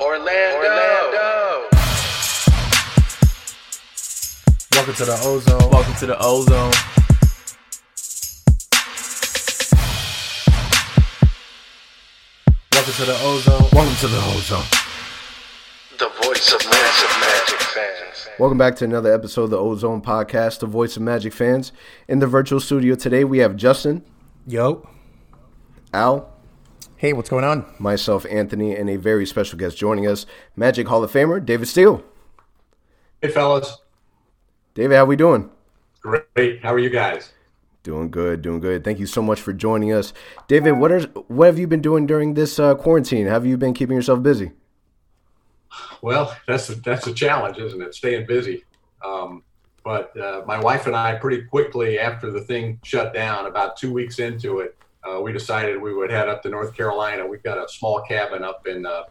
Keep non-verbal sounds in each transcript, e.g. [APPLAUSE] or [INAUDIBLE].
Orlando. Orlando. Welcome to the Ozone. Welcome to the Ozone. Welcome to the Ozone. Welcome to the Ozone. The voice of massive Magic fans. Welcome back to another episode of the Ozone Podcast, the voice of Magic fans. In the virtual studio today, we have Justin, Yo. Al, Hey, what's going on? myself, Anthony, and a very special guest joining us, Magic Hall of Famer David Steele. Hey, fellas. David, how are we doing? Great. How are you guys? Doing good, doing good. Thank you so much for joining us, David. What are what have you been doing during this uh, quarantine? Have you been keeping yourself busy? Well, that's a, that's a challenge, isn't it? Staying busy. Um, but uh, my wife and I, pretty quickly after the thing shut down, about two weeks into it, uh, we decided we would head up to North Carolina. We've got a small cabin up in uh,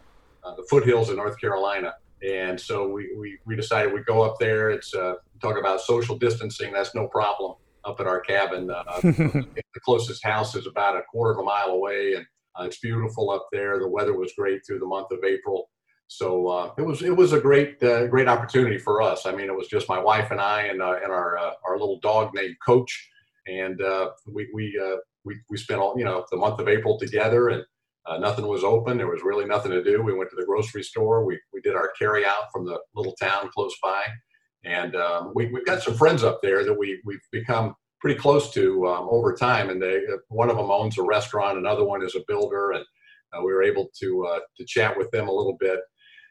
uh, the foothills of North Carolina. And so we, we, we decided we'd go up there. It's uh, talk about social distancing. That's no problem up at our cabin. Uh, [LAUGHS] the closest house is about a quarter of a mile away, and uh, it's beautiful up there. The weather was great through the month of April. So uh, it was it was a great uh, great opportunity for us. I mean, it was just my wife and I and uh, and our uh, our little dog named Coach, and uh, we we, uh, we we spent all you know the month of April together, and uh, nothing was open. There was really nothing to do. We went to the grocery store. We we did our carry out from the little town close by, and um, we we've got some friends up there that we we've become pretty close to um, over time. And they uh, one of them owns a restaurant, another one is a builder, and uh, we were able to uh, to chat with them a little bit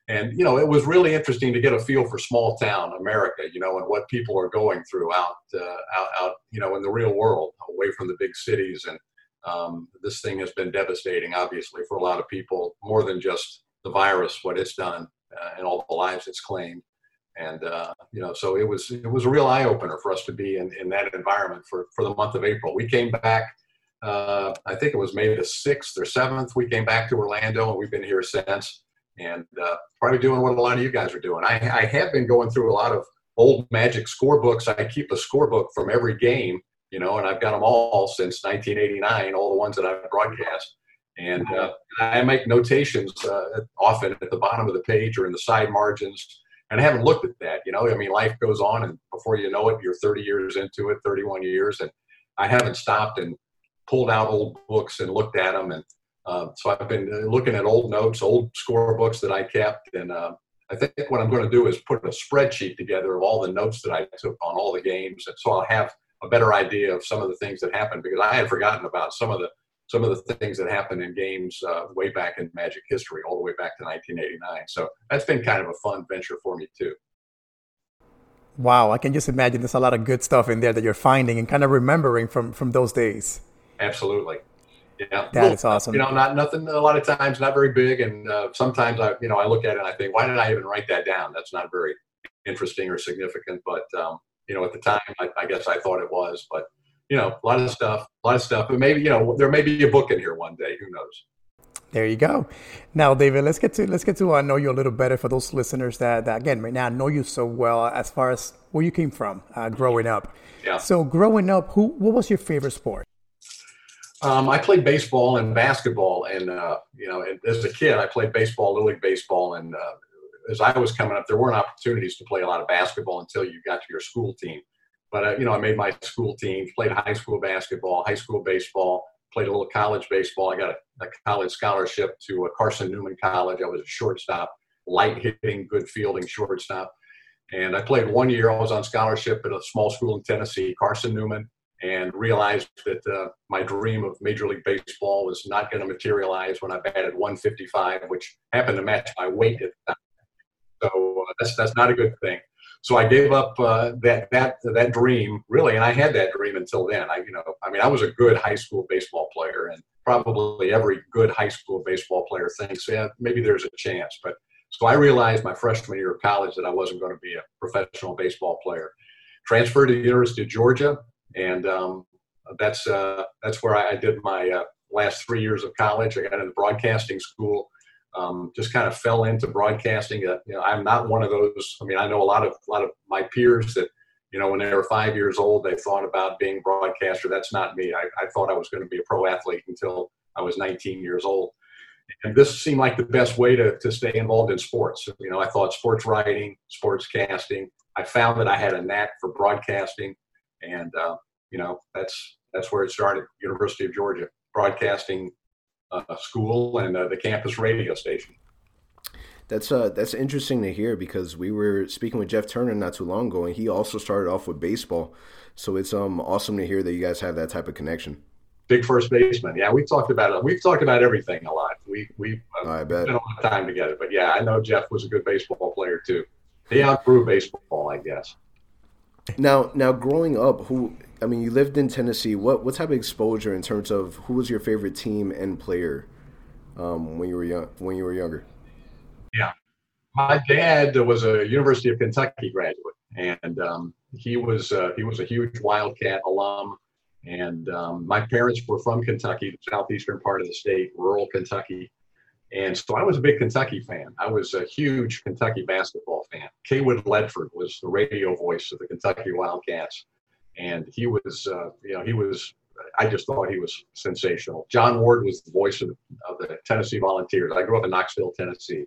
and you know it was really interesting to get a feel for small town america you know and what people are going through out uh, out, out you know in the real world away from the big cities. And um, this thing has been devastating obviously for a lot of people more than just the virus what it's done uh, and all the lives it's claimed. And uh, you know so it was it was a real eye-opener for us to be in, in that environment for for the month of april. We came back uh, i think it was maybe the 6th or 7th we came back to orlando and we've been here since and uh, probably doing what a lot of you guys are doing. I, I, have been going through a lot of old Magic scorebooks. I keep a scorebook from every game, you know, and I've got them all since 1989, all the ones that I've broadcast. And uh, I make notations uh, often at the bottom of the page or in the side margins. And I haven't looked at that, you know. I mean, life goes on, and before you know it, you're 30 years into it, 31 years, and I haven't stopped and pulled out old books and looked at them and uh, so I've been uh, looking at old notes, old scorebooks that I kept, and uh, I think what I'm going to do is put a spreadsheet together of all the notes that I took on all the games, and so I'll have a better idea of some of the things that happened because I had forgotten about some of the some of the things that happened in games uh, way back in Magic history, all the way back to 1989. So that's been kind of a fun venture for me too. Wow, I can just imagine there's a lot of good stuff in there that you're finding and kind of remembering from from those days. Absolutely. Yeah, that is awesome. You know, not nothing. A lot of times, not very big, and uh, sometimes I, you know, I look at it and I think, why did I even write that down? That's not very interesting or significant. But um, you know, at the time, I, I, guess I thought it was. But you know, a lot of stuff, a lot of stuff. But maybe you know, there may be a book in here one day. Who knows? There you go. Now, David, let's get to let's get to uh, know you a little better for those listeners that, that again right now know you so well as far as where you came from uh, growing up. Yeah. So, growing up, who what was your favorite sport? Um, I played baseball and basketball, and uh, you know, as a kid, I played baseball, little league baseball, and uh, as I was coming up, there weren't opportunities to play a lot of basketball until you got to your school team. But uh, you know, I made my school team, played high school basketball, high school baseball, played a little college baseball. I got a, a college scholarship to uh, Carson Newman College. I was a shortstop, light hitting, good fielding shortstop. And I played one year. I was on scholarship at a small school in Tennessee, Carson Newman and realized that uh, my dream of Major League Baseball was not going to materialize when I batted 155, which happened to match my weight at the time. So uh, that's that's not a good thing. So I gave up uh, that that that dream really, and I had that dream until then. I you know I mean I was a good high school baseball player, and probably every good high school baseball player thinks yeah maybe there's a chance, but. So I realized my freshman year of college that I wasn't going to be a professional baseball player. Transferred to the University of Georgia, and um, that's uh, that's where I, did my uh, last three years of college. I got into broadcasting school. Um, just kind of fell into broadcasting. Uh, you know, I'm not one of those. I mean, I know a lot of a lot of my peers that you know when they were five years old they thought about being broadcaster. That's not me. I, I thought I was going to be a pro athlete until I was 19 years old. and this seemed like the best way to, to stay involved in sports. You know, I thought sports writing, sports casting. I found that I had a knack for broadcasting, and uh, you know that's that's where it started. University of Georgia Broadcasting uh, School and uh, the campus radio station. That's uh that's interesting to hear because we were speaking with Jeff Turner not too long ago, and he also started off with baseball. So it's um awesome to hear that you guys have that type of connection. Big first baseman. Yeah, we've talked about it. We've talked about everything a lot. We we uh, I bet. spent a lot of time together. But yeah, I know Jeff was a good baseball player too. He outgrew baseball, I guess. Now, now, growing up, who I mean, you lived in Tennessee. What what type of exposure in terms of who was your favorite team and player um, when you were young? When you were younger? Yeah, my dad was a University of Kentucky graduate, and um, he was uh, he was a huge Wildcat alum. And um, my parents were from Kentucky, the southeastern part of the state, rural Kentucky. And so I was a big Kentucky fan. I was a huge Kentucky basketball fan. Cawood Ledford was the radio voice of the Kentucky Wildcats. And he was, uh, you know, he was, I just thought he was sensational. John Ward was the voice of, of the Tennessee Volunteers. I grew up in Knoxville, Tennessee.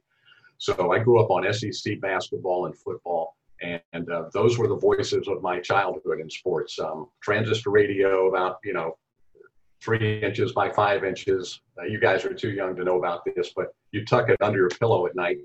So I grew up on SEC basketball and football. And, and uh, those were the voices of my childhood in sports. Um, transistor radio, about, you know, three inches by five inches. Uh, you guys are too young to know about this, but you tuck it under your pillow at night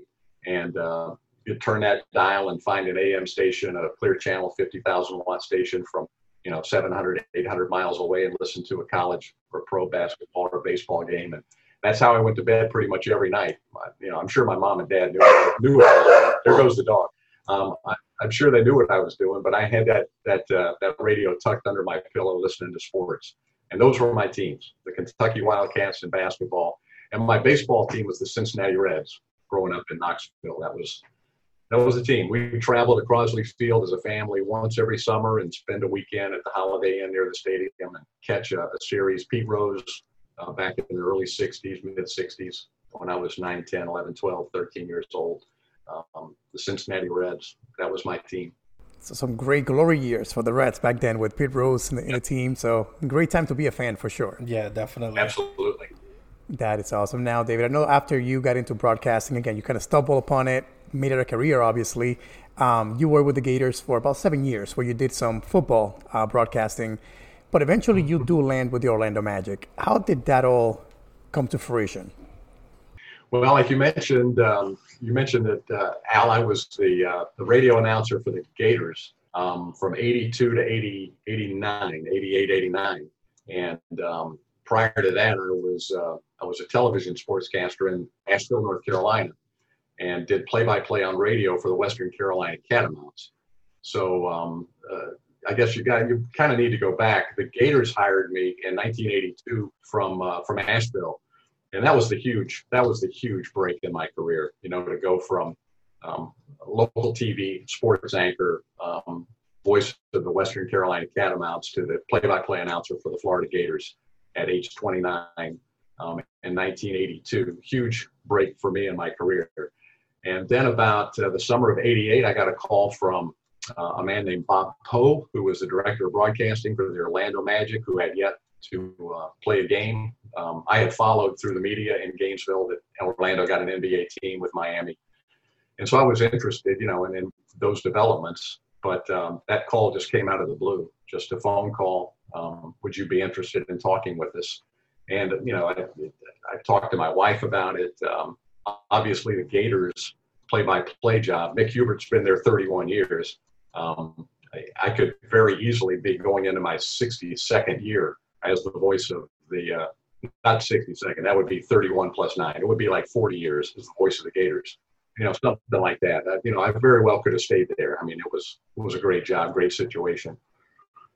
and uh, you turn that dial and find an AM station, a clear channel 50,000 watt station from, you know, 700, 800 miles away and listen to a college or pro basketball or baseball game. And that's how I went to bed pretty much every night. You know, I'm sure my mom and dad knew, knew it. There goes the dog. Um, I, am sure they knew what I was doing, but I had that, that, uh, that radio tucked under my pillow listening to sports. And those were my teams, the Kentucky Wildcats in basketball. And my baseball team was the Cincinnati Reds growing up in Knoxville. That was that was a team. We traveled to Crosley Field as a family once every summer and spend a weekend at the Holiday Inn near the stadium and catch a, a series. Pete Rose uh, back in the early 60s, mid 60s, when I was 9, 10, 11, 12, 13 years old. Um, the Cincinnati Reds, that was my team. So some great glory years for the Reds back then with Pete Rose in the, in the team. So great time to be a fan for sure. Yeah, definitely. Absolutely. That is awesome. Now, David, I know after you got into broadcasting again, you kind of stumbled upon it, made it a career, obviously. Um, you were with the Gators for about seven years, where you did some football uh, broadcasting, but eventually you do land with the Orlando Magic. How did that all come to fruition? Well, like you mentioned, um, you mentioned that uh, Al, I was the uh, the radio announcer for the Gators um, from 82 to 80, 89, 88, 89. And um, prior to that, I was uh, I was a television sportscaster in Asheville, North Carolina, and did play-by-play on radio for the Western Carolina Catamounts. So um, uh, I guess you got you kind of need to go back. The Gators hired me in 1982 from uh, from Asheville and that was the huge that was the huge break in my career you know to go from um, local tv sports anchor um, voice of the western carolina catamounts to the play-by-play announcer for the florida gators at age 29 um, in 1982 huge break for me in my career. And then about uh, the summer of 88 i got a call from uh, a man named bob poe who was the director of broadcasting for the orlando magic who had yet to uh, play a game. Um, I had followed through the media in Gainesville that Orlando got an NBA team with Miami. And so I was interested, you know, in, in those developments. But um, that call just came out of the blue, just a phone call. Um, would you be interested in talking with us? And, you know, I, I talked to my wife about it. Um, obviously, the Gators play by play job, Mick Hubert's been there 31 years. Um, I could very easily be going into my 62nd year as the voice of the uh, not 60 second. That would be 31 plus nine. It would be like 40 years as the voice of the Gators. You know, something like that. Uh, you know, I very well could have stayed there. I mean, it was it was a great job, great situation.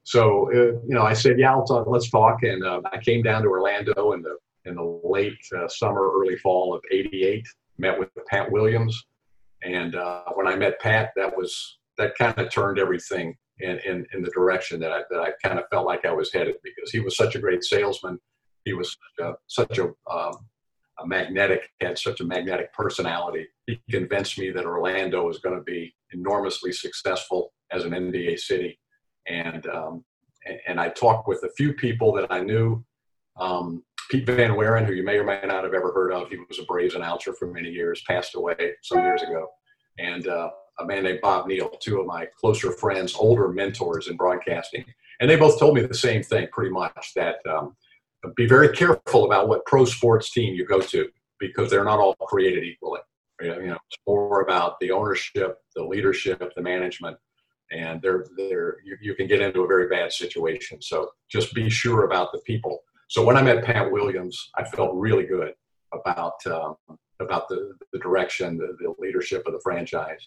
So, uh, you know, I said, yeah, talk, let's talk. And uh, I came down to Orlando in the in the late uh, summer, early fall of '88. Met with Pat Williams, and uh, when I met Pat, that was that kind of turned everything in, in, the direction that I, that I kind of felt like I was headed because he was such a great salesman. He was such a, such a, um, a magnetic, had such a magnetic personality. He convinced me that Orlando was going to be enormously successful as an NBA city. And, um, and, and I talked with a few people that I knew um, Pete Van Wieren, who you may or may not have ever heard of. He was a Braves announcer for many years, passed away some years ago. And uh, a man named Bob Neal, two of my closer friends, older mentors in broadcasting. And they both told me the same thing pretty much that um, be very careful about what pro sports team you go to because they're not all created equally. You know, it's more about the ownership, the leadership, the management, and they're, they're, you, you can get into a very bad situation. So just be sure about the people. So when I met Pat Williams, I felt really good about um, about the, the direction, the, the leadership of the franchise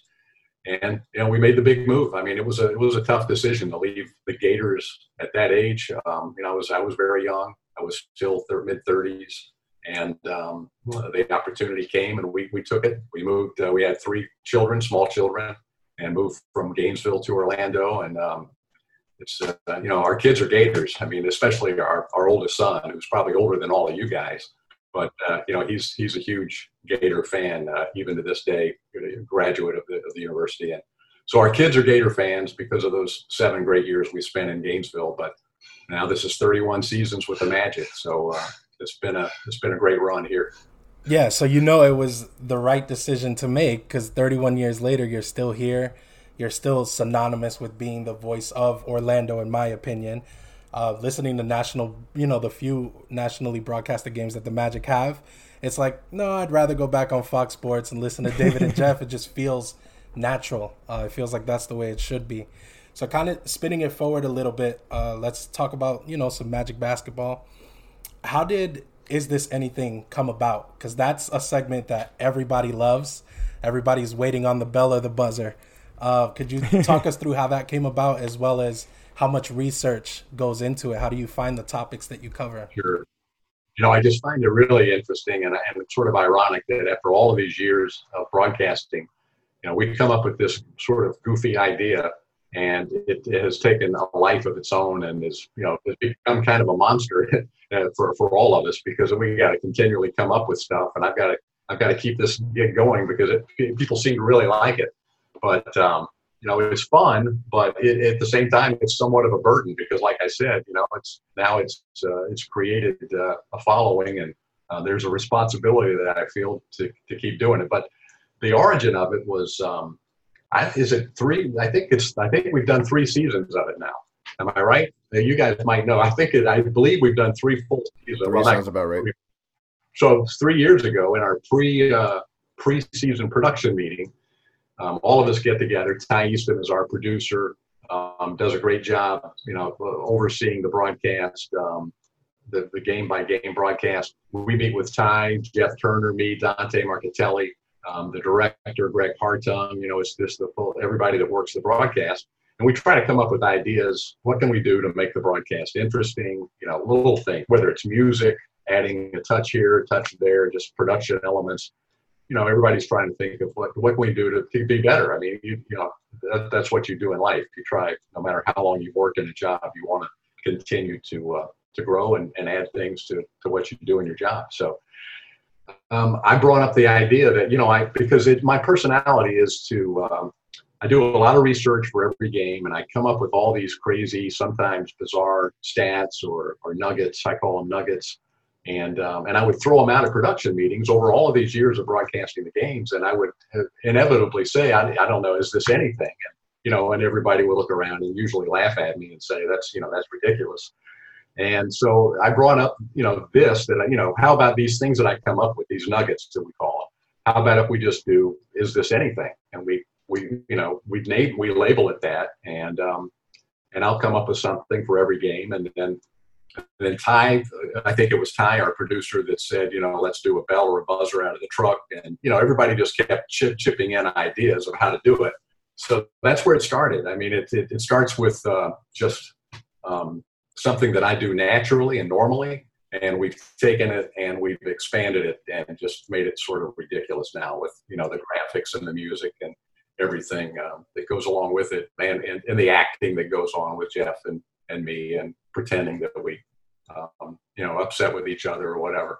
and you know we made the big move. I mean, it was a it was a tough decision to leave the Gators at that age. Um, you know, I was I was very young. I was still mid thirties, and um, the opportunity came, and we we took it. We moved. Uh, we had three children, small children, and moved from Gainesville to Orlando. And um, it's uh, you know our kids are Gators. I mean, especially our our oldest son, who's probably older than all of you guys but uh, you know he's he's a huge Gator fan uh, even to this day, graduate of the of the university, and so our kids are Gator fans because of those seven great years we spent in Gainesville. But now this is 31 seasons with the Magic, so uh, it's been a it's been a great run here. Yeah, so you know it was the right decision to make because 31 years later you're still here. You're still synonymous with being the voice of Orlando, in my opinion uh, listening to national, you know, the few nationally broadcasted games that the Magic have, it's like, no, I'd rather go back on Fox Sports and listen to David and [LAUGHS] Jeff. It just feels natural. Uh, it feels like that's the way it should be. So, kind of spinning it forward a little bit, uh, let's talk about, you know, some Magic basketball. How did Is This Anything come about? Because that's a segment that everybody loves. Everybody's waiting on the bell or the buzzer. Uh, could you talk [LAUGHS] us through how that came about as well as how much research goes into it? How do you find the topics that you cover? Sure. You know, I just find it really interesting and, and it's sort of ironic that after all of these years of broadcasting, you know, we come up with this sort of goofy idea and it, it, has taken a life of its own and is, you know, it's become kind of a monster [LAUGHS] for, for all of us because we got to continually come up with stuff and I've got to, I've got to keep this gig going because it, people seem to really like it. But, um, you know, it's fun, but it, at the same time, it's somewhat of a burden because, like I said, you know, it's now it's uh, it's created uh, a following, and uh, there's a responsibility that I feel to to keep doing it. But the origin of it was, um, I, is it three? I think it's I think we've done three seasons of it now. Am I right? You guys might know. I think it, I believe we've done three full seasons. Three well, sounds about right. So three years ago, in our pre uh, pre-season production meeting um, all of us get together. Ty Easton is our producer, um, does a great job, you know, overseeing the broadcast, um, the, the game by game broadcast. We meet with Ty, Jeff Turner, me, Dante Marchitelli, um, the director, Greg Hartung, you know, it's just the full, everybody that works the broadcast. And we try to come up with ideas. What can we do to make the broadcast interesting? You know, little things, whether it's music, adding a touch here, a touch there, just production elements you know, everybody's trying to think of what what can we do to, be better. I mean, you, you know, that, that's what you do in life. You try, no matter how long you've worked in a job, you want to continue to uh, to grow and, and add things to, to what you do in your job. So um, I brought up the idea that you know I because it, my personality is to um, I do a lot of research for every game and I come up with all these crazy, sometimes bizarre stats or or nuggets. I call them nuggets and um, and I would throw them out of production meetings over all of these years of broadcasting the games, and I would inevitably say, I, I don't know, is this anything? And, you know, and everybody would look around and usually laugh at me and say, that's you know, that's ridiculous. And so I brought up, you know, this that you know, how about these things that I come up with, these nuggets that we call them? How about if we just do, is this anything? And we we you know we name we label it that, and um, and I'll come up with something for every game, and then and then Ty, I think it was Ty, our producer, that said, you know, let's do a bell or a buzzer out of the truck. And, you know, everybody just kept chip, chipping in ideas of how to do it. So that's where it started. I mean, it, it, it starts with uh, just um, something that I do naturally and normally. And we've taken it and we've expanded it and just made it sort of ridiculous now with, you know, the graphics and the music and everything um, that goes along with it and, and, and the acting that goes on with Jeff and, and me and pretending that we, um, you know, upset with each other or whatever.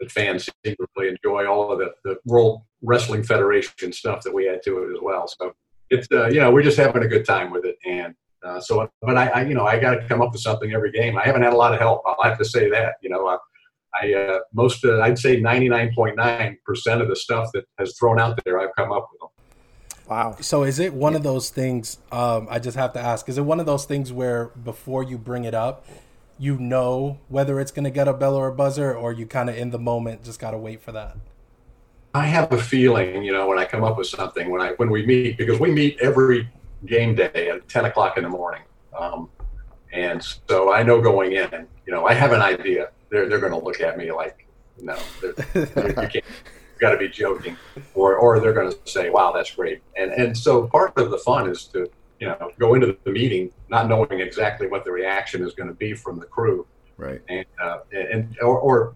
But fans really enjoy all of the, the World Wrestling Federation stuff that we add to it as well. So it's, uh, you know, we're just having a good time with it. And uh, so, but I, I, you know, I got to come up with something every game. I haven't had a lot of help. I'll have to say that, you know, I, I uh, most uh, I'd say 99.9 percent of the stuff that has thrown out there, I've come up with them. Wow. So is it one of those things? Um, I just have to ask: Is it one of those things where before you bring it up, you know whether it's going to get a bell or a buzzer, or you kind of in the moment just got to wait for that? I have a feeling, you know, when I come up with something, when I when we meet, because we meet every game day at 10 o'clock in the morning, um, and so I know going in, you know, I have an idea. They're they're going to look at me like, no, you can't. Got to be joking, or or they're going to say, "Wow, that's great." And and so part of the fun is to you know go into the meeting not knowing exactly what the reaction is going to be from the crew, Right. and uh, and or, or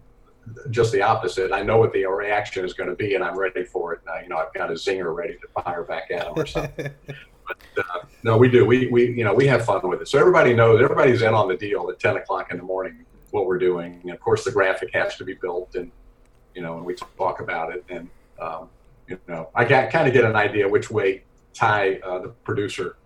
just the opposite. I know what the reaction is going to be, and I'm ready for it. Uh, you know, I've got a zinger ready to fire back at them or something. [LAUGHS] but uh, no, we do. We we you know we have fun with it. So everybody knows. Everybody's in on the deal at 10 o'clock in the morning. What we're doing, and of course, the graphic has to be built, and you know, and we talk about it, and um, you know, I got kind of get an idea which way Ty, uh, the producer,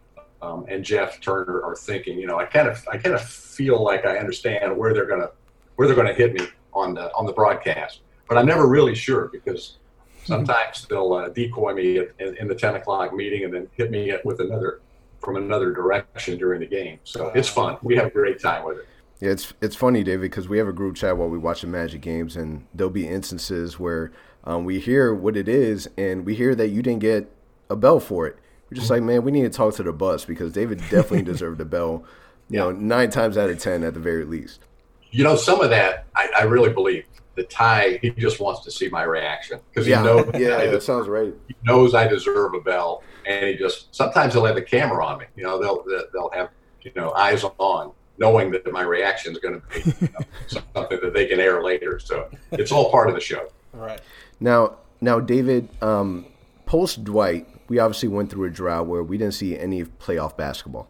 um, and Jeff Turner are thinking. You know, I kind of I kind of feel like I understand where they're gonna where they're gonna hit me on the on the broadcast, but I'm never really sure because sometimes they'll uh, decoy me at, in, in the 10 o'clock meeting and then hit me with another from another direction during the game. So it's fun. We have a great time with it. Yeah, it's it's funny, David, because we have a group chat while we watch the Magic games, and there'll be instances where um, we hear what it is, and we hear that you didn't get a bell for it. We're just like, man, we need to talk to the bus because David [LAUGHS] definitely deserved a bell. You know, nine times out of ten at the very least. You know, some of that I, I really believe. The Ty, he just wants to see my reaction because he Yeah, knows [LAUGHS] yeah, I, that sounds right. he knows I deserve a bell, and he just sometimes he'll have the camera on me. You know, they'll they'll have you know eyes on, knowing that my reaction is going to be you know, [LAUGHS] something that they can air later. So it's all part of the show. Right. Now, now, David, um, post Dwight, we obviously went through a drought where we didn't see any playoff basketball.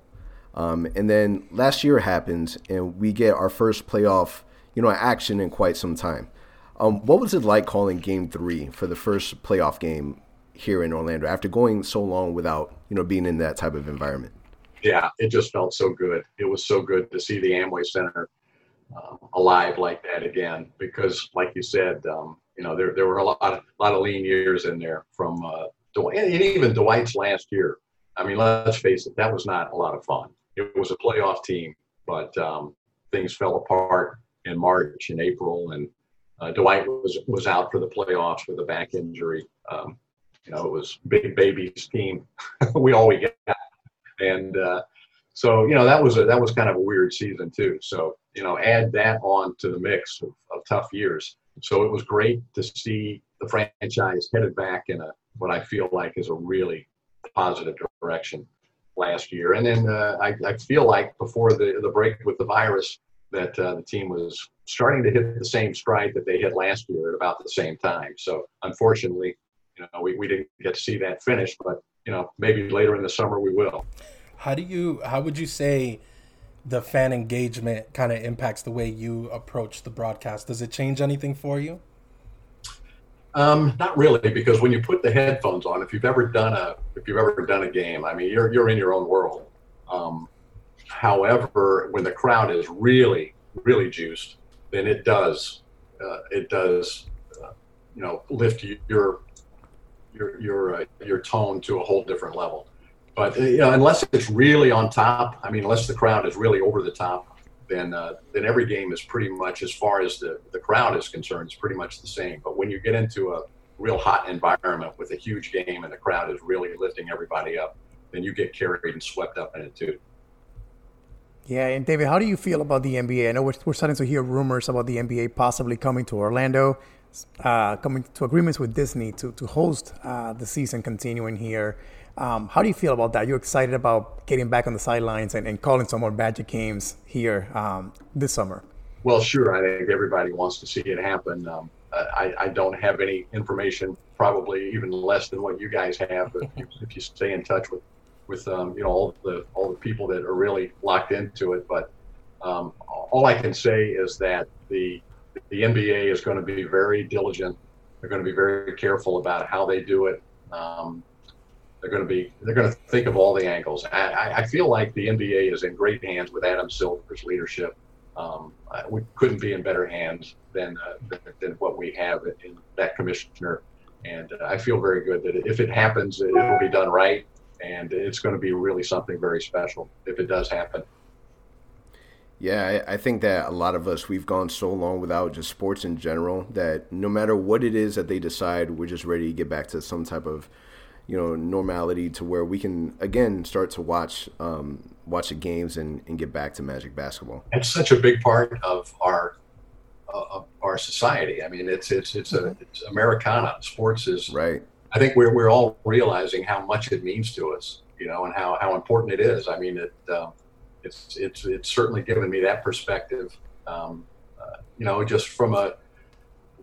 Um, and then last year happens, and we get our first playoff, you know, action in quite some time. Um, what was it like calling Game Three for the first playoff game here in Orlando after going so long without, you know, being in that type of environment? Yeah, it just felt so good. It was so good to see the Amway Center uh, alive like that again. Because, like you said, um, you know, there there were a lot of lot of lean years in there from uh, Dwight, and even Dwight's last year. I mean, let's face it, that was not a lot of fun. It was a playoff team, but um, things fell apart in March and April, and uh, Dwight was was out for the playoffs with a back injury. Um, you know, it was big baby's team. [LAUGHS] we all we got and uh, so you know that was a that was kind of a weird season too. So you know, add that on to the mix of, of tough years. So it was great to see the franchise headed back in a what I feel like is a really positive direction last year. And then uh, I, I feel like before the the break with the virus that uh, the team was starting to hit the same stride that they hit last year at about the same time. So unfortunately, you know, we, we didn't get to see that finish, but you know, maybe later in the summer we will. How do you? How would you say the fan engagement kind of impacts the way you approach the broadcast? Does it change anything for you? Um, not really, because when you put the headphones on, if you've ever done a if you've ever done a game, I mean, you're you're in your own world. Um, however, when the crowd is really really juiced, then it does uh, it does uh, you know lift your your your uh, your tone to a whole different level. But uh, you know, unless it's really on top, I mean, unless the crowd is really over the top, then uh, then every game is pretty much, as far as the the crowd is concerned, is pretty much the same. But when you get into a real hot environment with a huge game and the crowd is really lifting everybody up, then you get carried and swept up in it too. Yeah, and David, how do you feel about the NBA? I know we're, we're starting to hear rumors about the NBA possibly coming to Orlando, uh, coming to agreements with Disney to, to host uh, the season continuing here. Um, how do you feel about that? You're excited about getting back on the sidelines and, and calling some more Magic games here um, this summer? Well, sure. I think everybody wants to see it happen. Um, I, I don't have any information, probably even less than what you guys have. But if you, [LAUGHS] if you stay in touch with, with um, you know all the all the people that are really locked into it, but um, all I can say is that the the NBA is going to be very diligent. They're going to be very careful about how they do it. Um, they're going to be they're going to think of all the angles. I, I feel like the NBA is in great hands with Adam Silver's leadership. um, we couldn't be in better hands than uh, than, than, what we have in that commissioner. And I feel very good that if it happens, it will be done right, and it's going to be really something very special if it does happen. Yeah, I, I think that a lot of us we've gone so long without just sports in general that no matter what it is that they decide, we're just ready to get back to some type of you know normality to where we can again start to watch um, watch the games and, and get back to Magic basketball. It's such a big part of our uh, of our society. I mean, it's it's it's a it's Americana. Sports is right. I think we're we're all realizing how much it means to us, you know, and how how important it is. I mean, it uh, it's it's it's certainly given me that perspective. Um, uh, you know, just from a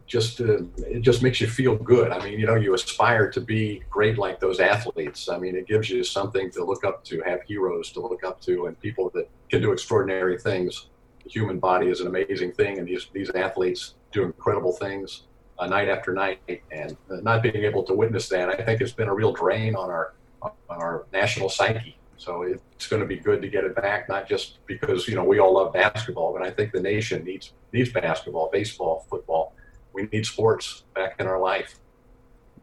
just uh, it just makes you feel good. I mean, you know, you aspire to be great like those athletes. I mean, it gives you something to look up to, have heroes to look up to, and people that can do extraordinary things. The human body is an amazing thing, and these these athletes do incredible things uh, night after night. And not being able to witness that, I think, has been a real drain on our on our national psyche. So it's going to be good to get it back, not just because you know we all love basketball, but I think the nation needs needs basketball, baseball, football we need sports back in our life.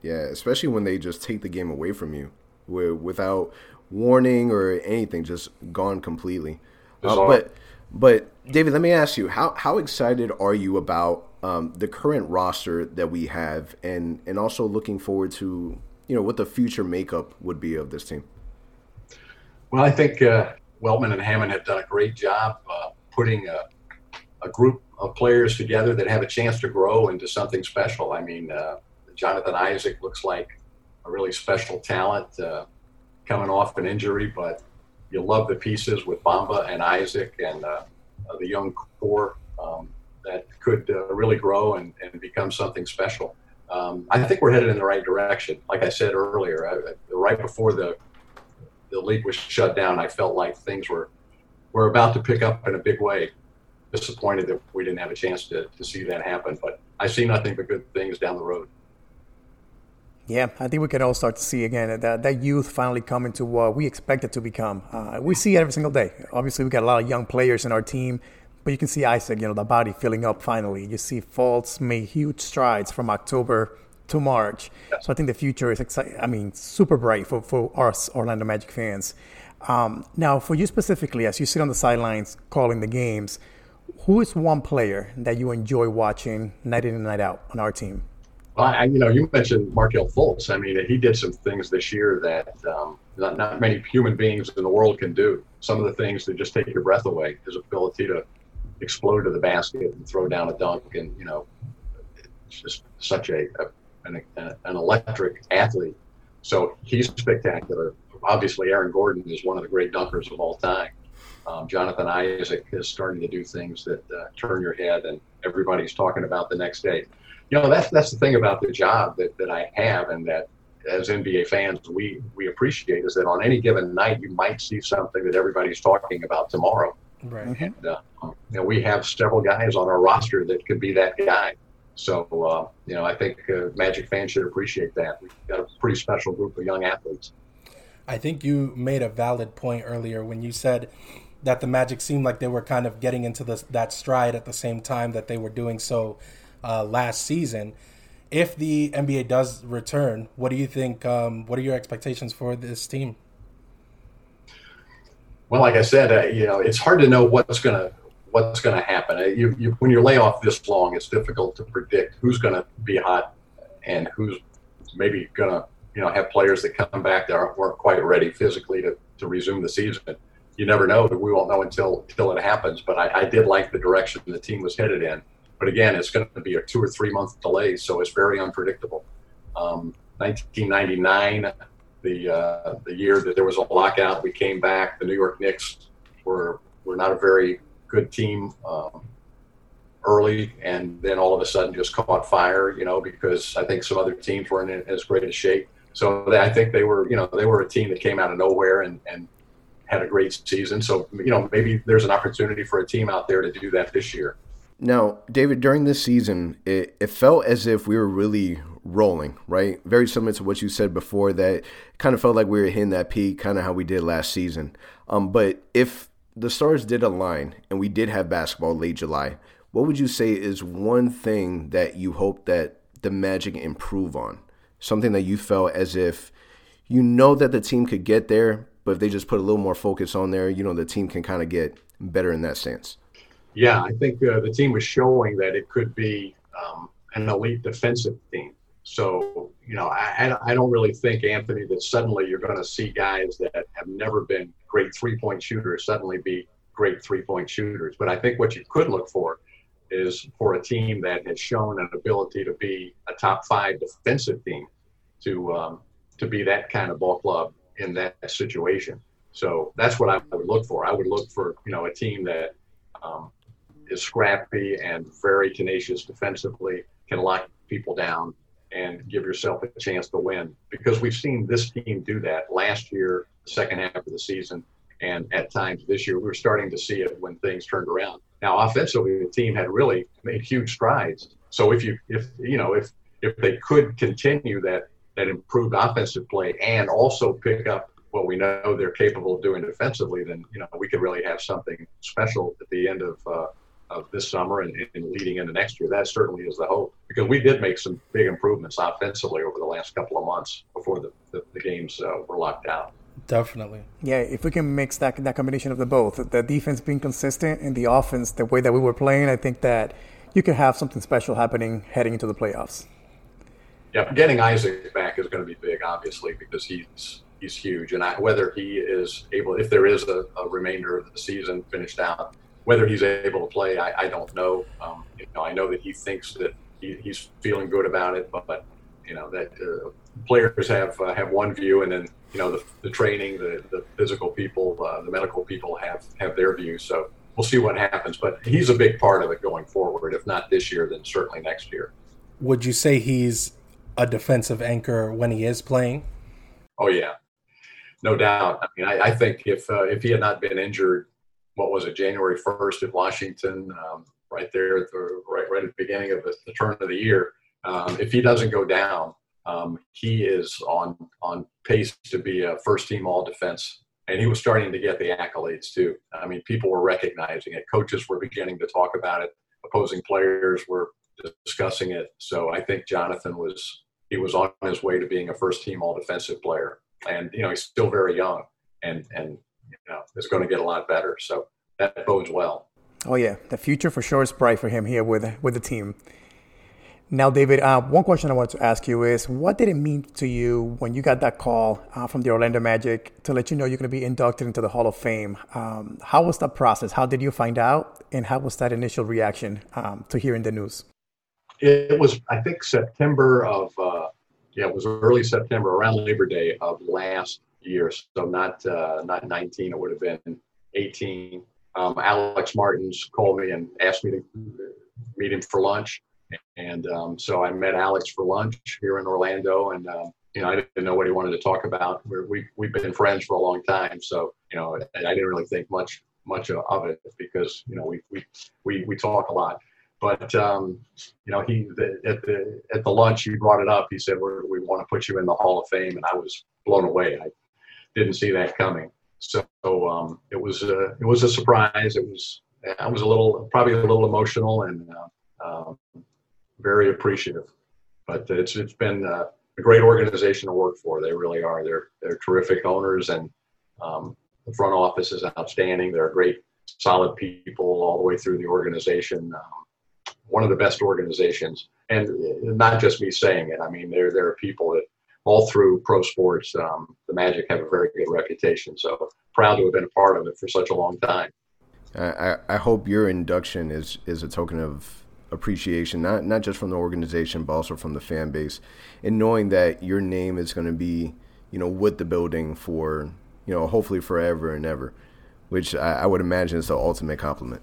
Yeah, especially when they just take the game away from you without warning or anything, just gone completely. Uh, but but David, let me ask you how how excited are you about um, the current roster that we have, and and also looking forward to you know what the future makeup would be of this team. Well, I think uh, Weltman and Hammond have done a great job uh, putting a, a group of players together that have a chance to grow into something special. I mean, uh, Jonathan Isaac looks like a really special talent uh, coming off an injury, but you love the pieces with Bamba and Isaac and uh, the young core um, that could uh, really grow and, and become something special. Um, I think we're headed in the right direction. Like I said earlier, I, right before the the league was shut down, I felt like things were were about to pick up in a big way disappointed that we didn't have a chance to, to see that happen. But I see nothing but good things down the road. Yeah, I think we can all start to see again that that youth finally coming to what we expect it to become. Uh, we see it every single day. Obviously, we got a lot of young players in our team, but you can see Isaac, you know, the body filling up finally. You see Fultz made huge strides from October to March. Yes. So I think the future is exciting. I mean, super bright for, for us Orlando Magic fans. Um, now, for you specifically, as you sit on the sidelines calling the games, who is one player that you enjoy watching night in and night out on our team? Well, I, you know, you mentioned Markelle Fultz. I mean, he did some things this year that um, not, not many human beings in the world can do. Some of the things that just take your breath away. His ability to explode to the basket and throw down a dunk, and you know, it's just such a, a an, an electric athlete. So he's spectacular. Obviously, Aaron Gordon is one of the great dunkers of all time. Um, Jonathan Isaac is starting to do things that uh, turn your head, and everybody's talking about the next day. You know, that's that's the thing about the job that, that I have, and that as NBA fans we we appreciate is that on any given night you might see something that everybody's talking about tomorrow. Right. Mm-hmm. And uh, you know, we have several guys on our roster that could be that guy. So uh, you know, I think uh, Magic fans should appreciate that. We've got a pretty special group of young athletes. I think you made a valid point earlier when you said that the Magic seemed like they were kind of getting into this, that stride at the same time that they were doing so uh, last season. If the NBA does return, what do you think? Um, what are your expectations for this team? Well, like I said, uh, you know, it's hard to know what's gonna what's gonna happen. Uh, you, you, when you're lay off this long, it's difficult to predict who's gonna be hot and who's maybe gonna you know have players that come back that aren't, weren't quite ready physically to, to resume the season you never know. We won't know until until it happens. But I, I did like the direction the team was headed in. But again, it's going to be a two or three month delay, so it's very unpredictable. Um, 1999, the uh, the year that there was a lockout, we came back. The New York Knicks were were not a very good team um, early, and then all of a sudden just caught fire. You know, because I think some other teams weren't in as great a shape. So they, I think they were, you know, they were a team that came out of nowhere and, and had a great season. So, you know, maybe there's an opportunity for a team out there to do that this year. Now, David, during this season, it, it felt as if we were really rolling, right? Very similar to what you said before, that kind of felt like we were hitting that peak, kind of how we did last season. Um, but if the stars did align and we did have basketball late July, what would you say is one thing that you hope that the Magic improve on? Something that you felt as if you know that the team could get there, but if they just put a little more focus on there, you know, the team can kind of get better in that sense. Yeah, I think uh, the team was showing that it could be um, an elite defensive team. So, you know, I, I don't really think, Anthony, that suddenly you're going to see guys that have never been great three point shooters suddenly be great three point shooters. But I think what you could look for is for a team that has shown an ability to be a top five defensive team to um, to be that kind of ball club in that situation. So that's what I would look for. I would look for you know a team that um, is scrappy and very tenacious defensively, can lock people down, and give yourself a chance to win. Because we've seen this team do that last year, the second half of the season, and at times this year we were starting to see it when things turned around. Now offensively, the team had really made huge strides. So if you if you know if if they could continue that that improved offensive play and also pick up what we know they're capable of doing defensively, then you know we could really have something special at the end of uh, of this summer and, and, leading into next year. That certainly is the hope because we did make some big improvements offensively over the last couple of months before the, the, the games uh, were locked down. Definitely. Yeah, if we can mix that that combination of the both, the defense being consistent and the offense the way that we were playing, I think that you could have something special happening heading into the playoffs. Yeah, getting Isaac back is going to be big, obviously, because he's he's huge, and I, whether he is able, if there is a, a remainder of the season finished out, whether he's able to play, I, I don't know. Um, you know, I know that he thinks that he, he's feeling good about it, but, but you know that uh, players have uh, have one view, and then you know the, the training, the, the physical people, uh, the medical people have have their view. So we'll see what happens. But he's a big part of it going forward. If not this year, then certainly next year. Would you say he's a defensive anchor when he is playing? Oh yeah, no doubt. I mean, I, I think if uh, if he had not been injured, what was it, January first at Washington, um, right there at the right right at the beginning of the, the turn of the year, um, if he doesn't go down, um, he is on on pace to be a first team All Defense, and he was starting to get the accolades too. I mean, people were recognizing it. Coaches were beginning to talk about it. Opposing players were discussing it. So I think Jonathan was he was on his way to being a first team All Defensive player, and you know he's still very young, and and you know is going to get a lot better. So that bodes well. Oh yeah, the future for sure is bright for him here with with the team. Now, David, uh, one question I wanted to ask you is what did it mean to you when you got that call uh, from the Orlando Magic to let you know you're going to be inducted into the Hall of Fame? Um, how was that process? How did you find out? And how was that initial reaction um, to hearing the news? It was, I think, September of, uh, yeah, it was early September, around Labor Day of last year. So not uh, not 19, it would have been 18. Um, Alex Martins called me and asked me to meet him for lunch and um, so I met Alex for lunch here in Orlando, and um, you know I didn't know what he wanted to talk about. We we've been friends for a long time, so you know I didn't really think much much of it because you know we we we, we talk a lot. But um, you know he the, at the at the lunch he brought it up. He said we we want to put you in the Hall of Fame, and I was blown away. I didn't see that coming. So um, it was a, it was a surprise. It was I was a little probably a little emotional and. Uh, um, very appreciative. But it's it's been uh, a great organization to work for. They really are. They're they're terrific owners, and um, the front office is outstanding. They're great, solid people all the way through the organization. Um, one of the best organizations, and not just me saying it. I mean, there there are people that all through pro sports, um, the Magic have a very good reputation. So proud to have been a part of it for such a long time. I, I hope your induction is is a token of appreciation, not not just from the organization, but also from the fan base, and knowing that your name is going to be, you know, with the building for, you know, hopefully forever and ever, which I, I would imagine is the ultimate compliment.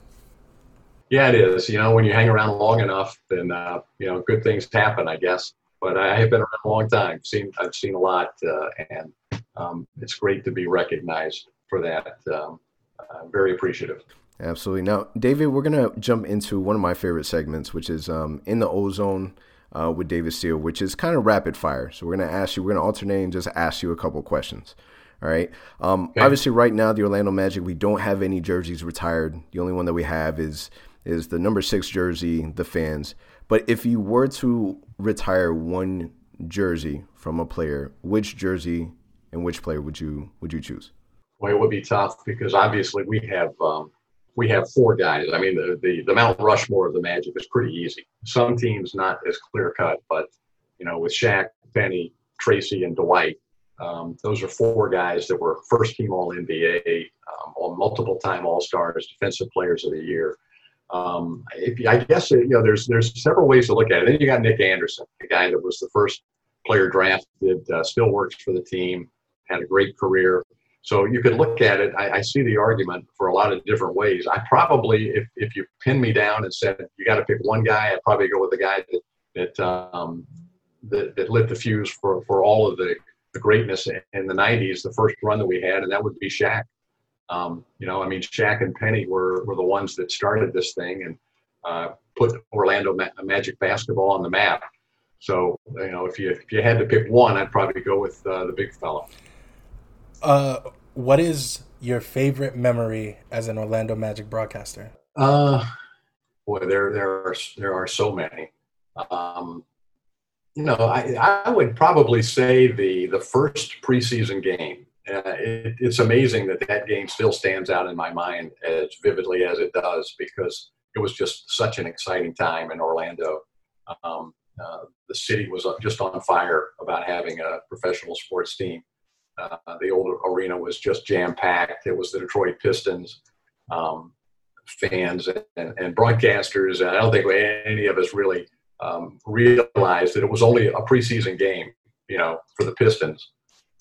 Yeah, it is. You know, when you hang around long enough, then uh, you know good things happen, I guess. But I have been around a long time. Seen I've seen a lot, uh, and um, it's great to be recognized for that. Um, uh, very appreciative. Absolutely. Now, David, we're going to jump into one of my favorite segments, which is um, in the ozone uh, with David Steele, which is kind of rapid fire. So we're going to ask you, we're going to alternate and just ask you a couple questions. All right. Um, Okay. Obviously, right now the Orlando Magic, we don't have any jerseys retired. The only one that we have is is the number six jersey, the fans. But if you were to retire one jersey from a player, which jersey and which player would you would you choose? Well, it would be tough because obviously we have um, we have four guys. I mean, the, the the Mount Rushmore of the Magic is pretty easy. Some teams not as clear cut, but you know, with Shaq, Penny, Tracy, and Dwight, um, those are four guys that were first team All NBA, um, all multiple time All Stars, Defensive Players of the Year. Um, I guess you know, there's there's several ways to look at it. Then you got Nick Anderson, the guy that was the first player drafted, uh, still works for the team, had a great career. So you could look at it. I, I see the argument for a lot of different ways. I probably, if, if you pin me down and said you got to pick one guy, I'd probably go with the guy that that um, that, that lit the fuse for, for all of the, the greatness in the '90s, the first run that we had, and that would be Shaq. Um, you know, I mean, Shaq and Penny were were the ones that started this thing and uh, put Orlando Ma- Magic basketball on the map. So you know, if you if you had to pick one, I'd probably go with uh, the big fella. Uh, what is your favorite memory as an Orlando Magic broadcaster? Uh, boy, there there are there are so many. Um, you know, I I would probably say the the first preseason game. Uh, it, it's amazing that that game still stands out in my mind as vividly as it does because it was just such an exciting time in Orlando. Um, uh, the city was just on fire about having a professional sports team. Uh, the old arena was just jam packed. It was the Detroit Pistons. Um, fans and, and broadcasters. And I don't think any of us really um, realized that it was only a preseason game, you know, for the Pistons.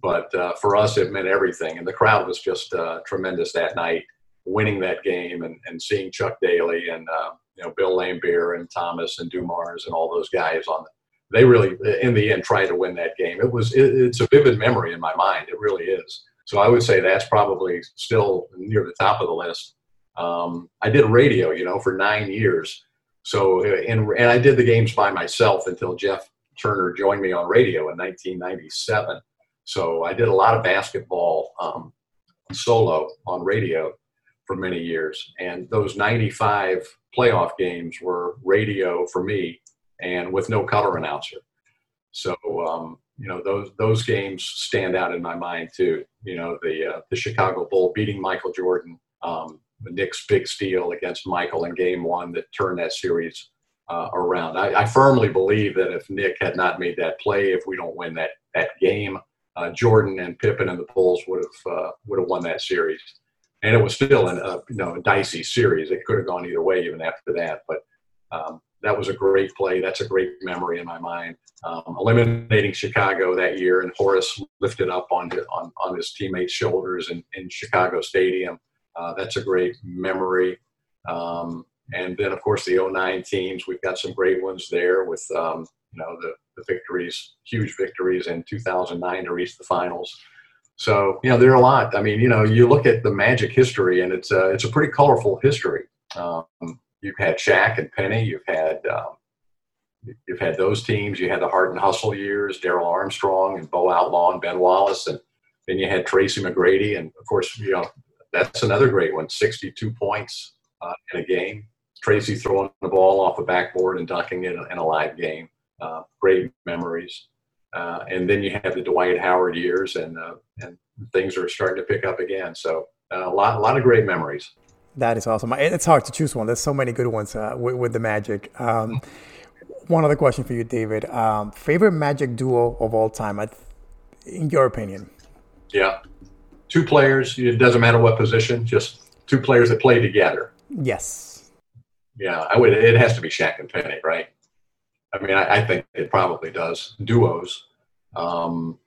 But uh, for us, it meant everything. And the crowd was just uh, tremendous that night, winning that game and, and seeing Chuck Daly and, uh, you know, Bill Laimbeer and Thomas and Dumars and all those guys on they really, in the end, tried to win that game. It was, it, it's a vivid memory in my mind. It really is. So I would say that's probably still near the top of the list. Um, I did radio, you know, for nine years. So, and, and I did the games by myself until Jeff Turner joined me on radio in 1997. So I did a lot of basketball um, solo on radio for many years. And those 95 playoff games were radio for me and with no color announcer. So, um, you know, those, those games stand out in my mind too. You know, the, uh, the Chicago Bull beating Michael Jordan, um, Nick's big steal against Michael in game one that turned that series uh, around. I, I, firmly believe that if Nick had not made that play, if we don't win that, that game, Jordan and Pippen and the Bulls would have uh, would have won that series. And it was still an, a you know a dicey series. It could have gone either way even after that. But um, that was a great play. That's a great memory in my mind. Um, eliminating Chicago that year, and Horace lifted up on on, on his teammates' shoulders in, in Chicago Stadium. Uh, that's a great memory. Um, and then, of course, the 09 teams, we've got some great ones there with, um, you know, the, the victories, huge victories in 2009 to reach the finals. So, you know, there are a lot. I mean, you know, you look at the Magic history, and it's a, it's a pretty colorful history. Um, you've had Shaq and Penny. You've had um, you've had those teams. You had the Heart and Hustle years, Darrell Armstrong and Bo Outlaw and Ben Wallace, and then you had Tracy McGrady, and of course, you know, that's another great one 62 points uh, in a game. Tracy throwing the ball off a backboard and dunking it in a live game. Uh, great memories. Uh, and then you have the Dwight Howard years, and uh, and things are starting to pick up again. So uh, a lot, a lot of great memories. That is awesome. It's hard to choose one. There's so many good ones uh, with, with, the Magic. Um, one other question for you, David. Um, favorite Magic duo of all time, in your opinion? Yeah, two players. It doesn't matter what position. Just two players that play together. Yes. Yeah, I would. It has to be Shaq and Penny, right? I mean, I, I think it probably does duos, um,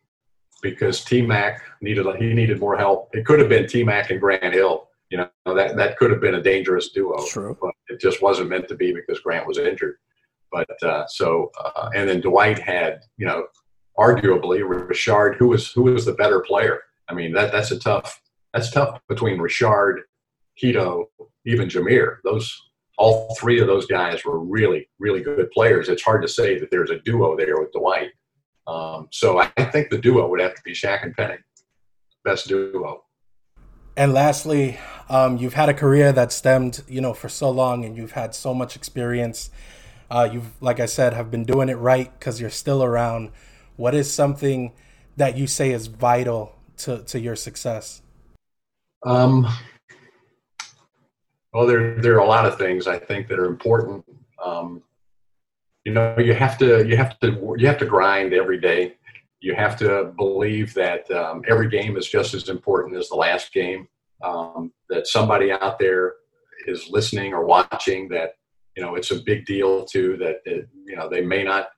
because T Mac needed he needed more help. It could have been T Mac and Grant Hill. You know that that could have been a dangerous duo. True. But it just wasn't meant to be because Grant was injured. But uh, so uh, and then Dwight had you know arguably Richard, who was who was the better player. I mean that that's a tough that's tough between Richard, Hedo, even Jameer. Those all three of those guys were really, really good players. It's hard to say that there's a duo there with Dwight. Um, so I think the duo would have to be Shaq and Penny. best duo. And lastly, um, you've had a career that stemmed, you know, for so long, and you've had so much experience. Uh, you've, like I said, have been doing it right because you're still around. What is something that you say is vital to, to your success? Um, well, there there are a lot of things I think that are important. Um, you know, you have to you have to you have to grind every day. You have to believe that um, every game is just as important as the last game. Um, that somebody out there is listening or watching. That you know, it's a big deal too. That it, you know they may not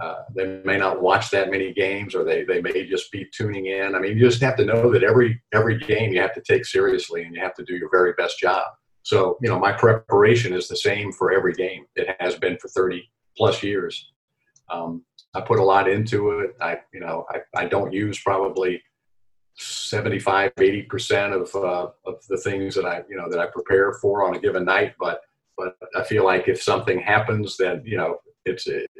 uh, they may not watch that many games or they, they may just be tuning in. I mean, you just have to know that every every game you have to take seriously and you have to do your very best job. So, you know, my preparation is the same for every game. It has been for 30 plus years. Um, I put a lot into it. I, you know, I, I don't use probably 75, 80% of, uh, of the things that I, you know, that I prepare for on a given night. But, but I feel like if something happens, then, you know, it's, it,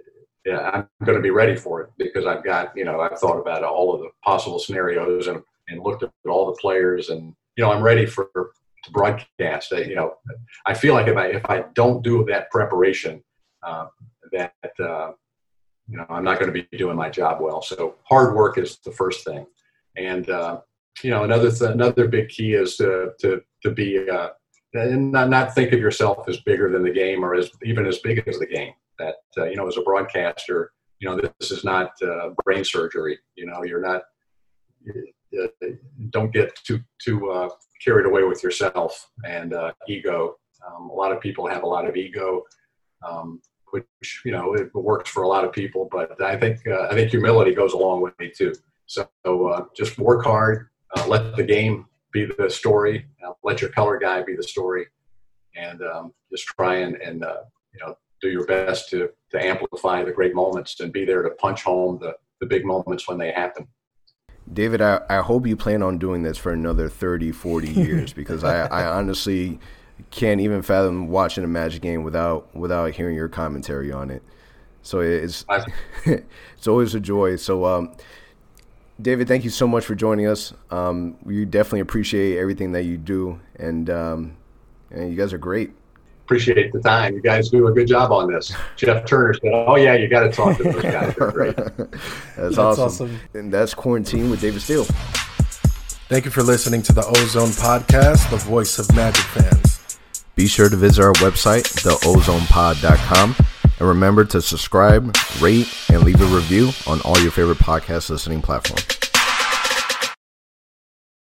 yeah, I'm going to be ready for it because I've got, you know, I've thought about all of the possible scenarios and, and looked at all the players and, you know, I'm ready for to broadcast. I, you know, I feel like if I, if I don't do that preparation, uh, that, uh, you know, I'm not going to be doing my job well. So hard work is the first thing. And, uh, you know, another, th- another big key is to, to, to be, uh, and not, not think of yourself as bigger than the game or as even as big as the game that uh, you know as a broadcaster you know this is not uh, brain surgery you know you're not don't get too too uh, carried away with yourself and uh, ego um, a lot of people have a lot of ego um, which you know it works for a lot of people but i think uh, i think humility goes along with me too so uh, just work hard let the game be the story let your color guy be the story and um, just try and, and you know do your best to to amplify the great moments and be there to punch home the, the big moments when they happen. David, I, I hope you plan on doing this for another 30, 40 [LAUGHS] years because I, I honestly can't even fathom watching a Magic game without without hearing your commentary on it. So it's [LAUGHS] it's always a joy. So um, David, thank you so much for joining us. Um, we definitely appreciate everything that you do, and um, and you guys are great appreciate the time. You guys do a good job on this. Jeff Turner said, "Oh yeah, you got to talk to those guys. [LAUGHS] That's, that's awesome. awesome. And that's quarantine with David Steele. Thank you for listening to the Ozone Podcast, the voice of Magic fans. Be sure to visit our website, theozonepod.com, and remember to subscribe, rate, and leave a review on all your favorite podcast listening platforms.